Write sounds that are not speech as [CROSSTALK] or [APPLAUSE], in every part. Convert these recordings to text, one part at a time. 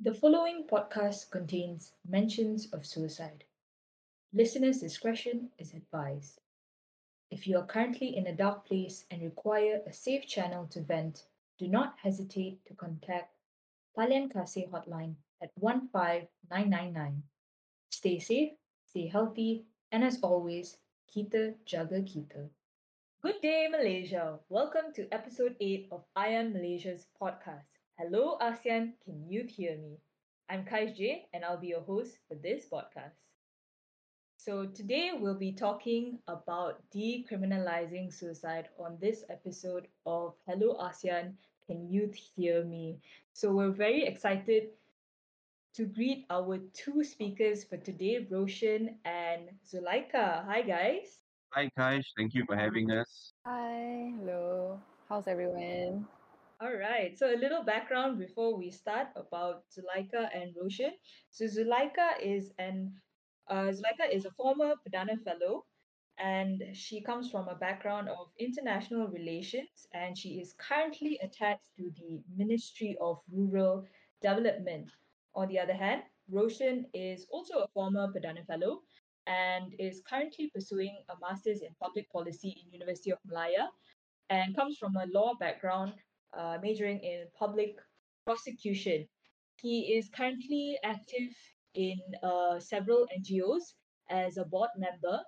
The following podcast contains mentions of suicide. Listeners' discretion is advised. If you are currently in a dark place and require a safe channel to vent, do not hesitate to contact Talian Kasih hotline at 15999. Stay safe, stay healthy, and as always, kita jaga kita. Good day, Malaysia. Welcome to episode 8 of IAN Malaysia's podcast. Hello, ASEAN. Can you hear me? I'm Kaish J, and I'll be your host for this podcast. So, today we'll be talking about decriminalizing suicide on this episode of Hello, ASEAN. Can you hear me? So, we're very excited to greet our two speakers for today, Roshan and Zulaika. Hi, guys. Hi, Kaish. Thank you for having us. Hi, hello. How's everyone? All right. So a little background before we start about Zuleika and Roshan. So Zuleika is an uh, Zuleika is a former Perdana Fellow, and she comes from a background of international relations, and she is currently attached to the Ministry of Rural Development. On the other hand, Roshan is also a former Perdana Fellow and is currently pursuing a master's in public policy in University of Malaya and comes from a law background uh, majoring in public prosecution. He is currently active in uh, several NGOs as a board member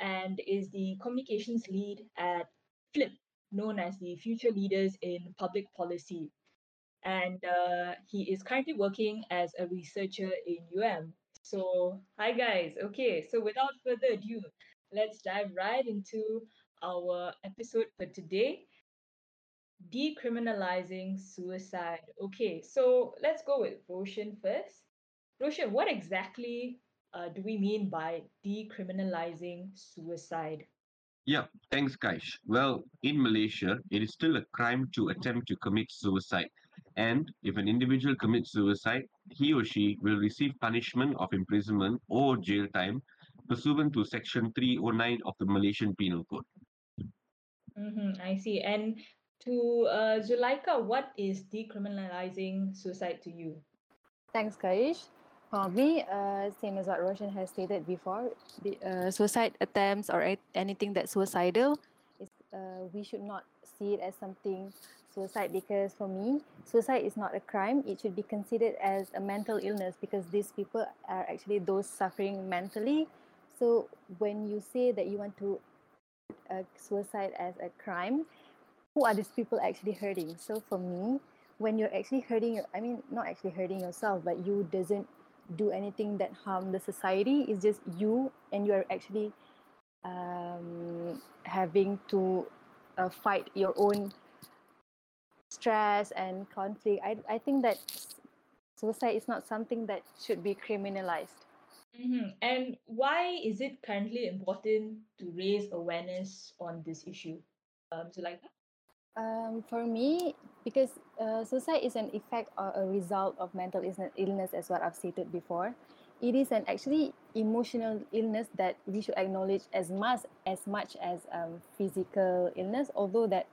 and is the communications lead at FLIP, known as the Future Leaders in Public Policy. And uh, he is currently working as a researcher in UM. So, hi guys. Okay, so without further ado, let's dive right into our episode for today decriminalizing suicide. Okay, so let's go with Roshan first. Roshan, what exactly uh, do we mean by decriminalizing suicide? Yeah, thanks, Kaish. Well, in Malaysia, it is still a crime to attempt to commit suicide. And if an individual commits suicide, he or she will receive punishment of imprisonment or jail time pursuant to Section 309 of the Malaysian Penal Code. Mm-hmm, I see. And to uh, Zuleika, what is decriminalizing suicide to you? Thanks, Kaish. For me, uh, same as what Roshan has stated before, the, uh, suicide attempts or anything that's suicidal, is, uh, we should not see it as something suicide because for me, suicide is not a crime. It should be considered as a mental illness because these people are actually those suffering mentally. So when you say that you want to uh, suicide as a crime, who are these people actually hurting? So for me, when you're actually hurting, your, I mean, not actually hurting yourself, but you doesn't do anything that harm the society. It's just you, and you are actually um, having to uh, fight your own stress and conflict. I I think that suicide is not something that should be criminalized. Mm-hmm. And why is it currently important to raise awareness on this issue? Um, Zuleika? Um, for me, because uh, suicide is an effect or a result of mental illness, as what I've stated before. It is an actually emotional illness that we should acknowledge as much as much as um, physical illness. Although that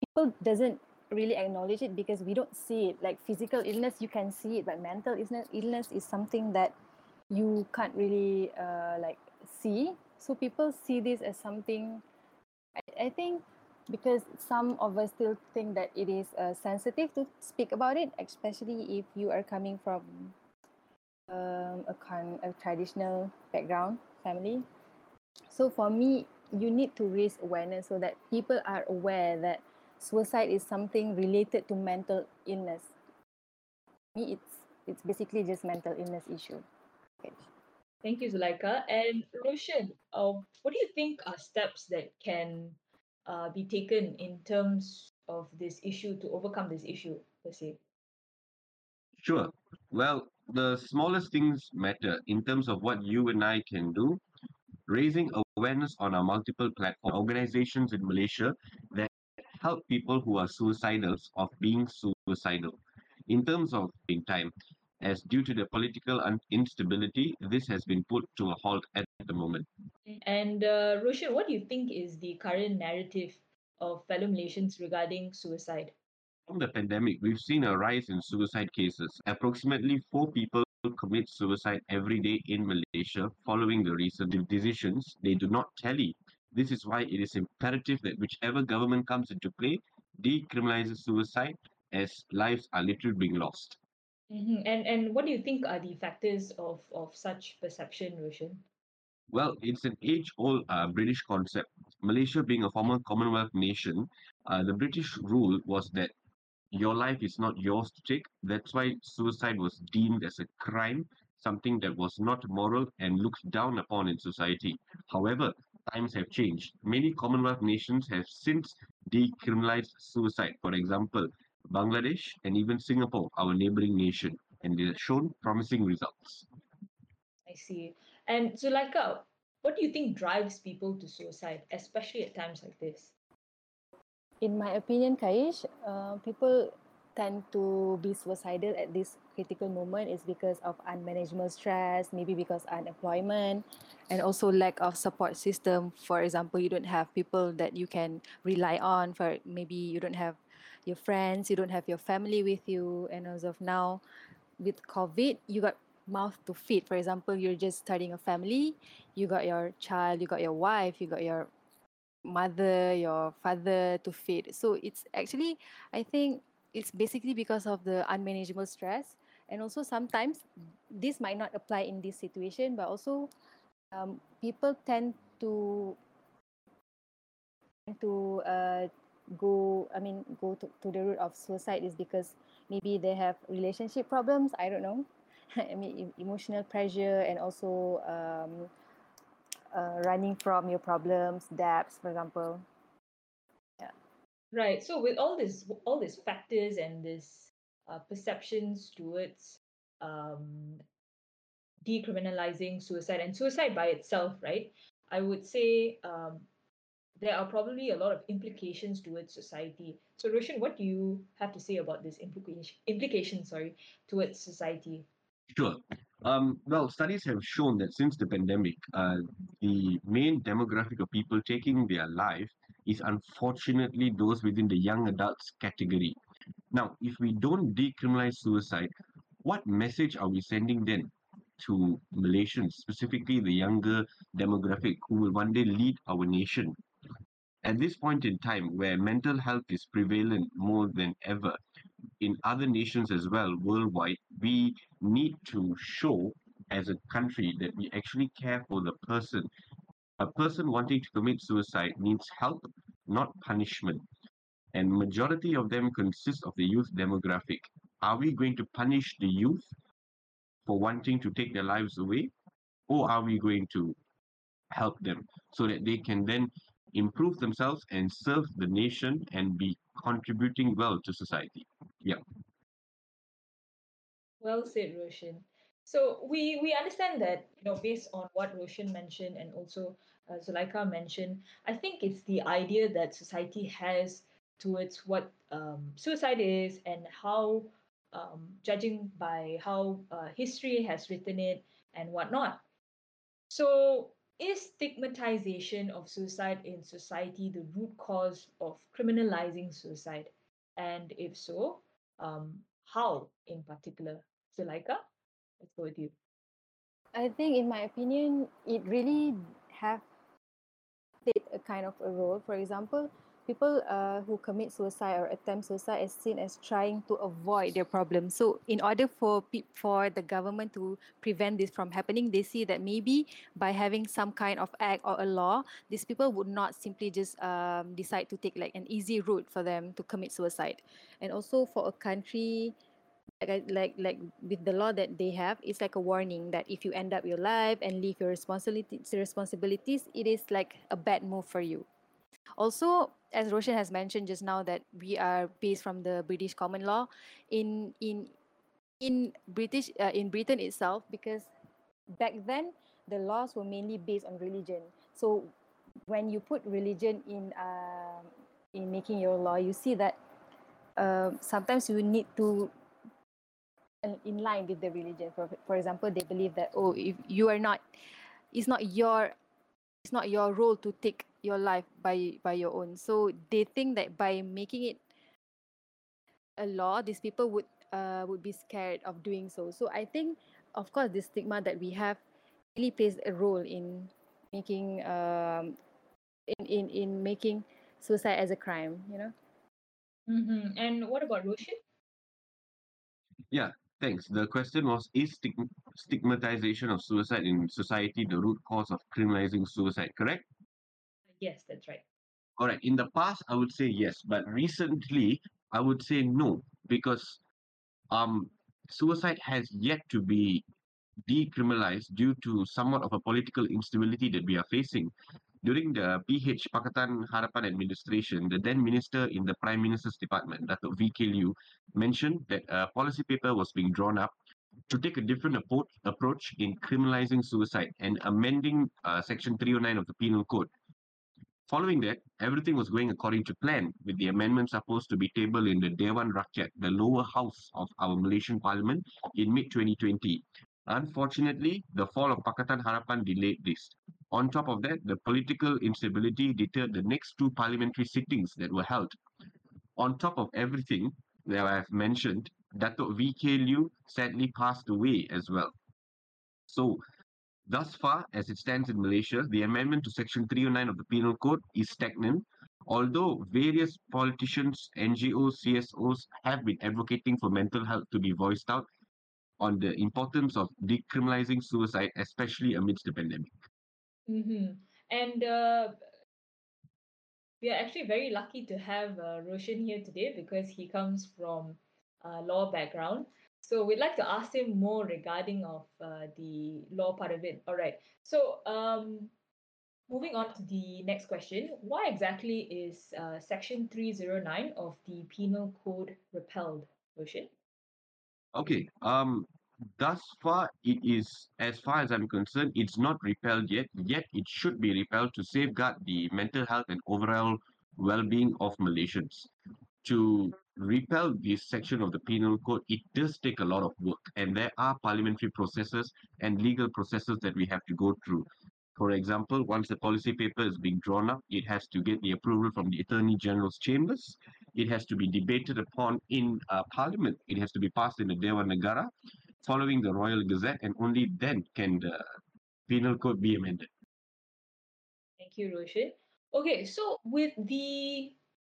people doesn't really acknowledge it because we don't see it. Like physical illness, you can see it, but mental illness illness is something that you can't really uh, like see. So people see this as something. I, I think because some of us still think that it is uh, sensitive to speak about it, especially if you are coming from um, a, con- a traditional background family. So for me, you need to raise awareness so that people are aware that suicide is something related to mental illness. For me, it's it's basically just mental illness issue. Okay. Thank you, Zuleika. And Roshan, uh, what do you think are steps that can uh, be taken in terms of this issue to overcome this issue per se? Sure. Well, the smallest things matter in terms of what you and I can do. Raising awareness on our multiple platform organizations in Malaysia that help people who are suicidal of being suicidal. In terms of in time, as due to the political instability, this has been put to a halt at the moment. And uh, Roshan, what do you think is the current narrative of fellow Malaysians regarding suicide? From the pandemic, we've seen a rise in suicide cases. Approximately four people commit suicide every day in Malaysia following the recent decisions. They do not tally. This is why it is imperative that whichever government comes into play decriminalizes suicide as lives are literally being lost. hmm And and what do you think are the factors of of such perception, Roshan? Well, it's an age-old uh, British concept. Malaysia being a former Commonwealth nation, uh, the British rule was that your life is not yours to take. That's why suicide was deemed as a crime, something that was not moral and looked down upon in society. However, times have changed. Many Commonwealth nations have since decriminalized suicide. For example, Bangladesh and even Singapore, our neighboring nation, and they have shown promising results. I see. And so, Zuleika, what do you think drives people to suicide, especially at times like this? In my opinion, Kaish, uh, people tend to be suicidal at this critical moment is because of unmanageable stress, maybe because unemployment, and also lack of support system. For example, you don't have people that you can rely on. For maybe you don't have your friends, you don't have your family with you, and as of now, with COVID, you got mouth to feed. For example, you're just starting a family, you got your child, you got your wife, you got your mother, your father to feed. So it's actually, I think it's basically because of the unmanageable stress. And also sometimes this might not apply in this situation, but also um, people tend to to uh, go i mean go to, to the root of suicide is because maybe they have relationship problems i don't know [LAUGHS] i mean emotional pressure and also um, uh, running from your problems debts for example Yeah. Right. So with all this, all these factors and this uh, perceptions towards um, decriminalizing suicide and suicide by itself, right? I would say um, there are probably a lot of implications towards society. So Roshan, what do you have to say about this implication implication, sorry, towards society? Sure. Um, well, studies have shown that since the pandemic, uh, the main demographic of people taking their life is unfortunately those within the young adults category. Now, if we don't decriminalize suicide, what message are we sending then to Malaysians, specifically the younger demographic who will one day lead our nation? At this point in time, where mental health is prevalent more than ever, in other nations as well worldwide, we need to show as a country that we actually care for the person. A person wanting to commit suicide needs help, not punishment. And majority of them consist of the youth demographic. Are we going to punish the youth for wanting to take their lives away? Or are we going to help them so that they can then improve themselves and serve the nation and be contributing well to society? Yeah. Well said, Roshan. So we we understand that you know based on what Roshan mentioned and also uh, Zuleika mentioned, I think it's the idea that society has towards what um, suicide is and how, um, judging by how uh, history has written it and whatnot. So is stigmatization of suicide in society the root cause of criminalizing suicide? And if so, um, how in particular? Zuleika? Let's go with you. i think in my opinion it really have played a kind of a role for example people uh, who commit suicide or attempt suicide is seen as trying to avoid their problem. So in order for for the government to prevent this from happening they see that maybe by having some kind of act or a law these people would not simply just um, decide to take like an easy route for them to commit suicide. And also for a country like like like with the law that they have it's like a warning that if you end up your life and leave your responsibilities responsibilities it is like a bad move for you also as roshan has mentioned just now that we are based from the british common law in in in british uh, in britain itself because back then the laws were mainly based on religion so when you put religion in um, in making your law you see that um, sometimes you need to in in line with the religion. For for example, they believe that oh, if you are not, it's not your, it's not your role to take your life by by your own. So they think that by making it a law, these people would uh, would be scared of doing so. So I think, of course, the stigma that we have really plays a role in making um, in, in in making suicide as a crime. You know. Mm-hmm. And what about Roshan? Yeah, thanks. The question was Is stigmatization of suicide in society the root cause of criminalizing suicide, correct? Yes, that's right. All right. In the past, I would say yes, but recently, I would say no, because um, suicide has yet to be decriminalized due to somewhat of a political instability that we are facing. During the PH Pakatan Harapan administration, the then minister in the Prime Minister's Department, Dato V.K. Liew, mentioned that a policy paper was being drawn up to take a different approach, approach in criminalizing suicide and amending uh, Section 309 of the Penal Code. Following that, everything was going according to plan, with the amendments supposed to be tabled in the Dewan Rakyat, the lower house of our Malaysian parliament, in mid 2020. Unfortunately, the fall of Pakatan Harapan delayed this. On top of that, the political instability deterred the next two parliamentary sittings that were held. On top of everything that I have mentioned, Dato V.K. Liew sadly passed away as well. So, thus far, as it stands in Malaysia, the amendment to Section 309 of the Penal Code is stagnant, although various politicians, NGOs, CSOs have been advocating for mental health to be voiced out on the importance of decriminalizing suicide, especially amidst the pandemic. Mm-hmm. And uh, we are actually very lucky to have uh, Roshan here today because he comes from a law background. So we'd like to ask him more regarding of uh, the law part of it. All right. So um, moving on to the next question, why exactly is uh, Section 309 of the Penal Code repealed, Roshan? Okay. Um. Thus far, it is, as far as I'm concerned, it's not repelled yet. Yet it should be repelled to safeguard the mental health and overall well-being of Malaysians. To repel this section of the penal code, it does take a lot of work, and there are parliamentary processes and legal processes that we have to go through. For example, once the policy paper is being drawn up, it has to get the approval from the Attorney General's chambers. It has to be debated upon in uh, Parliament. It has to be passed in the Dewan Negara, following the Royal Gazette, and only then can the penal code be amended. Thank you, Roshan. Okay, so with the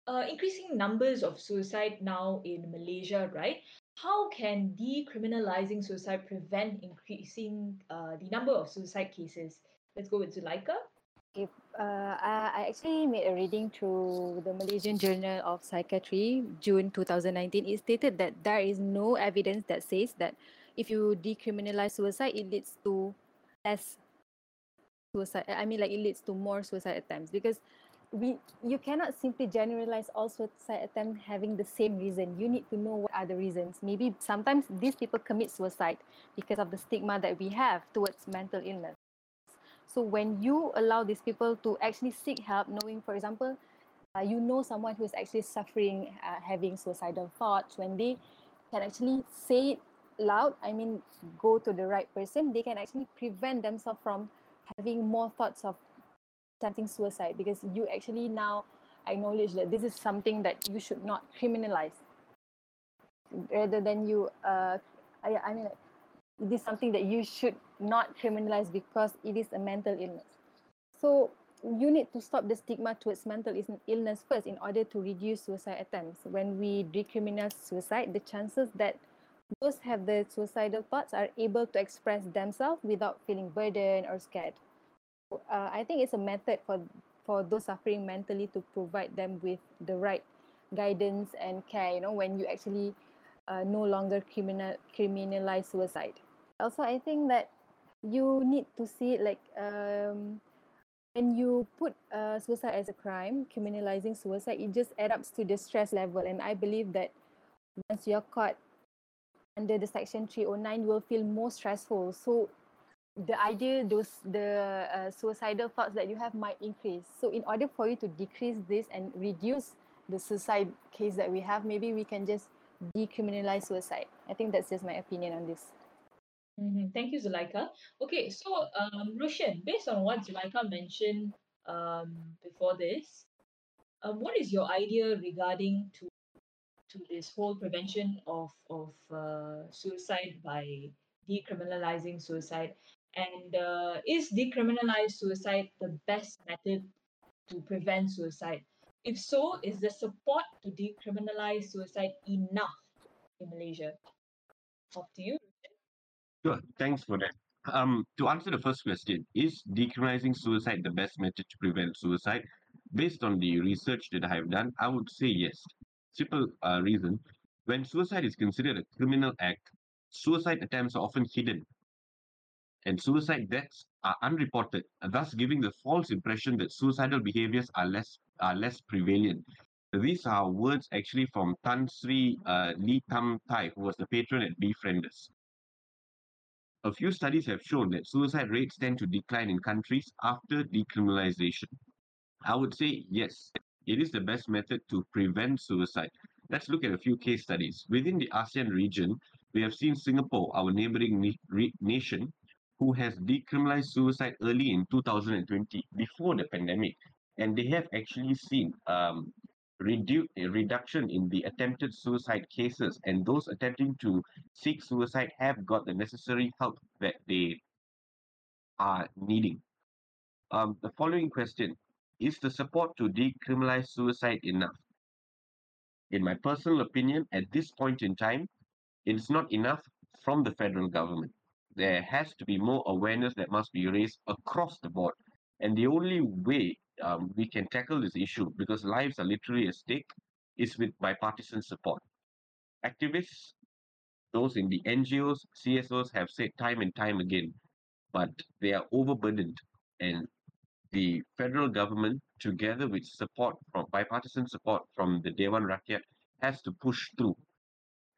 uh, increasing numbers of suicide now in Malaysia, right? How can decriminalizing suicide prevent increasing uh, the number of suicide cases? Let's go with Zulaika. If, uh, I, I actually made a reading through the Malaysian Journal of Psychiatry, June 2019. It stated that there is no evidence that says that if you decriminalize suicide, it leads to less suicide. I mean, like it leads to more suicide attempts because we you cannot simply generalize all suicide attempts having the same reason. You need to know what are the reasons. Maybe sometimes these people commit suicide because of the stigma that we have towards mental illness. So when you allow these people to actually seek help, knowing, for example, uh, you know someone who is actually suffering, uh, having suicidal thoughts, when they can actually say it loud, I mean, go to the right person, they can actually prevent themselves from having more thoughts of attempting suicide because you actually now acknowledge that this is something that you should not criminalize. Rather than you uh I, I mean like, it is something that you should not criminalize because it is a mental illness. So you need to stop the stigma towards mental illness first in order to reduce suicide attempts. When we decriminalize suicide the chances that those have the suicidal thoughts are able to express themselves without feeling burdened or scared uh, I think it's a method for for those suffering mentally to provide them with the right guidance and care. You know, when you actually uh, no longer criminal criminalize suicide. Also, I think that you need to see like um, when you put uh, suicide as a crime, criminalizing suicide, it just adds up to the stress level. And I believe that once you're caught under the section 309, you will feel more stressful. So the idea those the uh, suicidal thoughts that you have might increase so in order for you to decrease this and reduce the suicide case that we have maybe we can just decriminalize suicide i think that's just my opinion on this mm-hmm. thank you zulaika okay so um, roshan based on what zulaika mentioned um, before this um, what is your idea regarding to to this whole prevention of of uh, suicide by decriminalizing suicide. And uh, is decriminalized suicide the best method to prevent suicide? If so, is the support to decriminalize suicide enough in Malaysia? Up to you. Sure, thanks for that. Um, to answer the first question, is decriminalizing suicide the best method to prevent suicide? Based on the research that I have done, I would say yes. Simple uh, reason: when suicide is considered a criminal act, suicide attempts are often hidden, and suicide deaths are unreported, thus giving the false impression that suicidal behaviors are less are less prevalent. These are words actually from Tan Sri uh, Lee Lam Thye, who was the patron at Befrienders. A few studies have shown that suicide rates tend to decline in countries after decriminalization. I would say yes, it is the best method to prevent suicide. Let's look at a few case studies. Within the ASEAN region, we have seen Singapore, our neighboring re- nation, who has decriminalized suicide early in 2020, before the pandemic. And they have actually seen um, redu- a reduction in the attempted suicide cases, and those attempting to seek suicide have got the necessary help that they are needing. Um, the following question Is the support to decriminalize suicide enough? In my personal opinion, at this point in time, it's not enough from the federal government. There has to be more awareness that must be raised across the board. And the only way um, we can tackle this issue, because lives are literally at stake, is with bipartisan support. Activists, those in the NGOs, CSOs have said time and time again, but they are overburdened. And the federal government, together with support from bipartisan support from the Dewan Rakyat, has to push through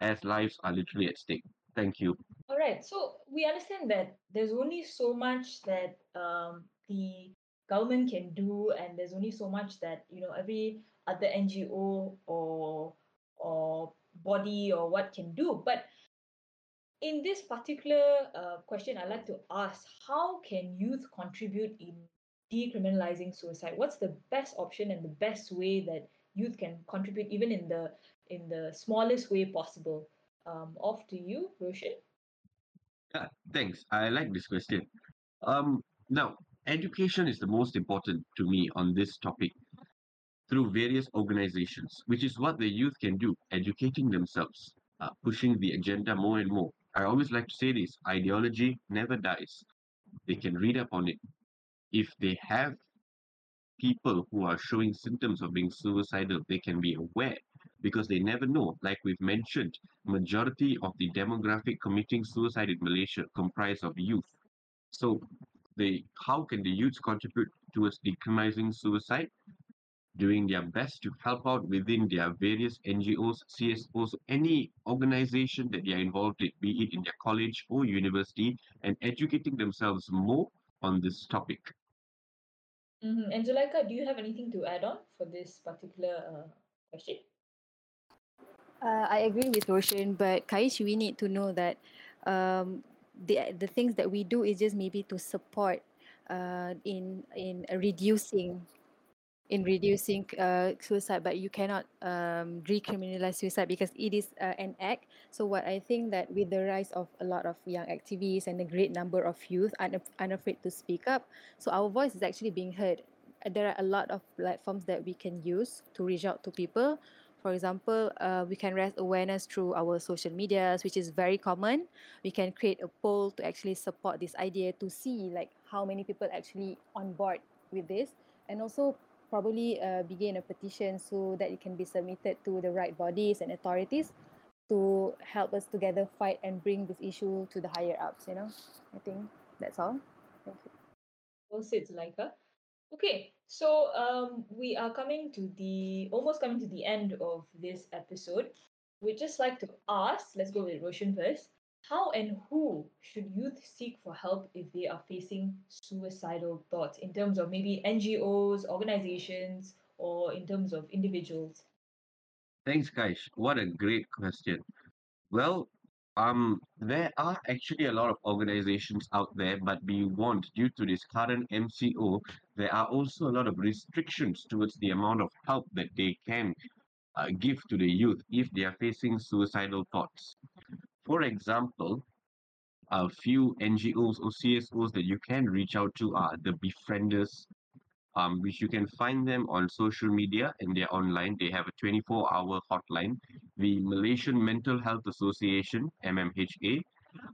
as lives are literally at stake. Thank you. All right. So we understand that there's only so much that um, the government can do, and there's only so much that you know every other NGO or or body or what can do. But in this particular uh, question, I'd like to ask: How can youth contribute in decriminalizing suicide? What's the best option and the best way that youth can contribute, even in the in the smallest way possible? Um, off to you, Roshan. Yeah, thanks. I like this question. Um, now, education is the most important to me on this topic through various organizations, which is what the youth can do, educating themselves, uh, pushing the agenda more and more. I always like to say this ideology never dies. They can read up on it. If they have people who are showing symptoms of being suicidal, they can be aware because they never know. Like we've mentioned, majority of the demographic committing suicide in Malaysia comprise of youth. So they how can the youth contribute towards decriminalizing suicide? Doing their best to help out within their various NGOs, CSOs, any organization that they are involved in, be it in their college or university, and educating themselves more on this topic. Mm-hmm. And Zuleika, do you have anything to add on for this particular uh, question? Uh, I agree with Roshan, but Kaish, we need to know that um, the the things that we do is just maybe to support uh, in in reducing in reducing uh, suicide, but you cannot um, suicide because it is uh, an act. So what I think that with the rise of a lot of young activists and a great number of youth unaf- unafraid to speak up, so our voice is actually being heard. There are a lot of platforms that we can use to reach out to people. For example, uh, we can raise awareness through our social medias, which is very common. We can create a poll to actually support this idea to see like how many people actually on board with this, and also probably uh, begin a petition so that it can be submitted to the right bodies and authorities to help us together fight and bring this issue to the higher ups. You know, I think that's all. Thank you. Well said, Zuleika. Okay, so um, we are coming to the almost coming to the end of this episode. We'd just like to ask, let's go with Roshan first. How and who should youth seek for help if they are facing suicidal thoughts in terms of maybe NGOs, organizations, or in terms of individuals? Thanks, Kaish. What a great question. Well, um, there are actually a lot of organizations out there, but be warned, due to this current MCO, there are also a lot of restrictions towards the amount of help that they can uh, give to the youth if they are facing suicidal thoughts. For example, a few NGOs or CSOs that you can reach out to are the Befrienders, um, which you can find them on social media and they're online. They have a 24 hour hotline. The Malaysian Mental Health Association, MMHA,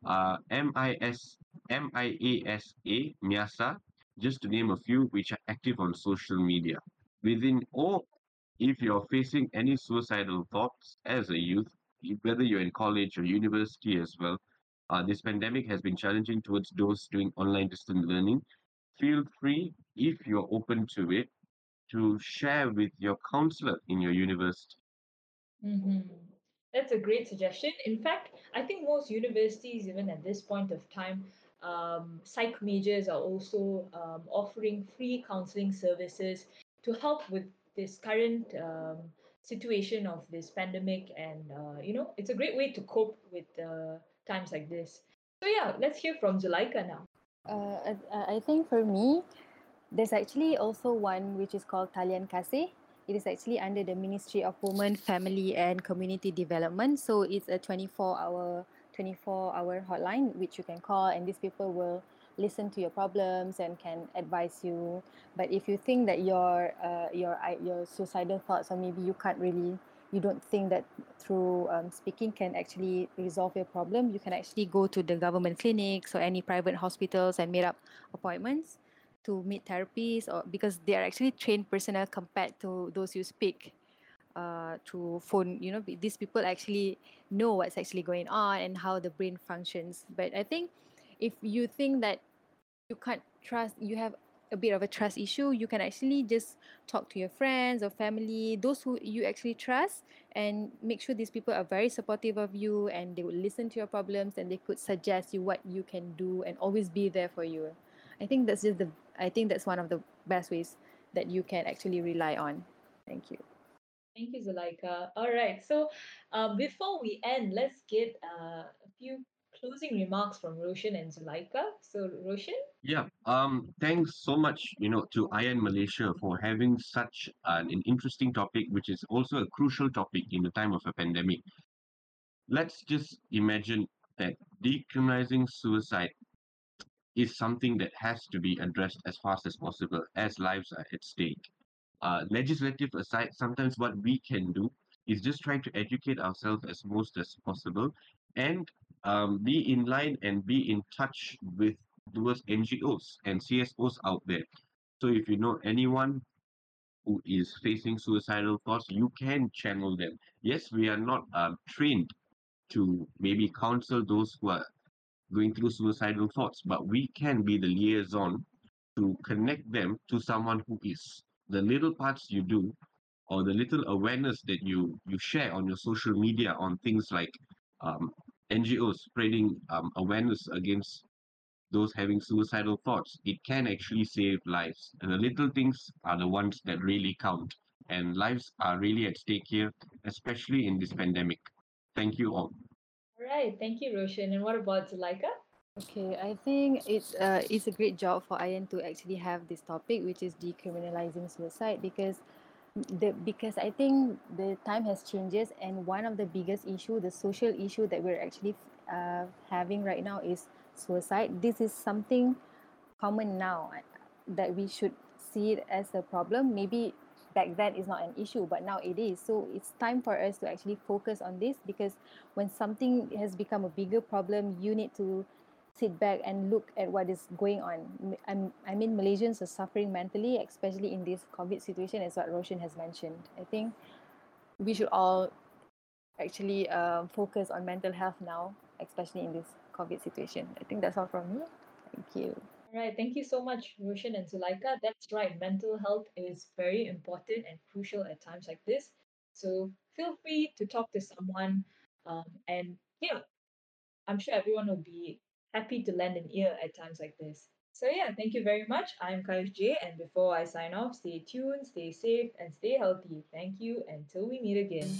uh, MIS, MIASA, MIASA, just to name a few, which are active on social media. Within all, if you're facing any suicidal thoughts as a youth, whether you're in college or university as well, uh, this pandemic has been challenging towards those doing online distance learning. Feel free, if you're open to it, to share with your counselor in your university. Mm-hmm. That's a great suggestion. In fact, I think most universities, even at this point of time, um, psych majors are also um, offering free counseling services to help with this current um, situation of this pandemic. And, uh, you know, it's a great way to cope with uh, times like this. So, yeah, let's hear from Zulaika now. Uh, I, I think for me, there's actually also one which is called Talian Kasih. It is actually under the Ministry of Women, Family and Community Development. So it's a 24 hour 24 hour hotline which you can call and these people will listen to your problems and can advise you but if you think that your uh, your your suicidal thoughts or maybe you can't really you don't think that through um, speaking can actually resolve your problem you can actually go to the government clinics or any private hospitals and meet up appointments to meet therapies or because they are actually trained personnel compared to those you speak uh, through phone. You know these people actually know what's actually going on and how the brain functions. But i think if you think that you can't trust you have a bit of a trust issue you can actually just talk to your friends or family those who you actually trust and make sure these people are very supportive of you and they will listen to your problems and they could suggest you what you can do and always be there for you i think that's just the i think that's one of the best ways that you can actually rely on thank you Thank you, Zulaika. All right. So um, before we end, let's get uh, a few closing remarks from Roshan and Zulaika. So, Roshan? Yeah. Um. Thanks so much, you know, to IAN Malaysia for having such an, an interesting topic, which is also a crucial topic in the time of a pandemic. Let's just imagine that decriminalizing suicide is something that has to be addressed as fast as possible as lives are at stake uh, legislative aside, sometimes what we can do is just try to educate ourselves as most as possible and um, be in line and be in touch with those NGOs and CSOs out there. So if you know anyone who is facing suicidal thoughts, you can channel them. Yes, we are not uh, trained to maybe counsel those who are going through suicidal thoughts, but we can be the liaison to connect them to someone who is the little parts you do or the little awareness that you you share on your social media on things like um, NGOs spreading um, awareness against those having suicidal thoughts, it can actually save lives. And the little things are the ones that really count. And lives are really at stake here, especially in this pandemic. Thank you all. All right. Thank you, Roshan. And what about Zulaika? Okay, I think it's uh it's a great job for IAN to actually have this topic, which is decriminalizing suicide, because the because I think the time has changes, and one of the biggest issue, the social issue that we're actually uh, having right now is suicide. This is something common now uh, that we should see it as a problem. Maybe back then is not an issue, but now it is. So it's time for us to actually focus on this because when something has become a bigger problem, you need to sit back and look at what is going on. I'm, I mean, Malaysians are suffering mentally, especially in this COVID situation, as what Roshan has mentioned. I think we should all actually uh, focus on mental health now, especially in this COVID situation. I think that's all from me. Thank you. All right, thank you so much, Roshan and Zulaika. That's right, mental health is very important and crucial at times like this. So feel free to talk to someone, um, and yeah, I'm sure everyone will be happy to lend an ear at times like this. So yeah, thank you very much. I'm Kaish J, and before I sign off, stay tuned, stay safe, and stay healthy. Thank you until we meet again.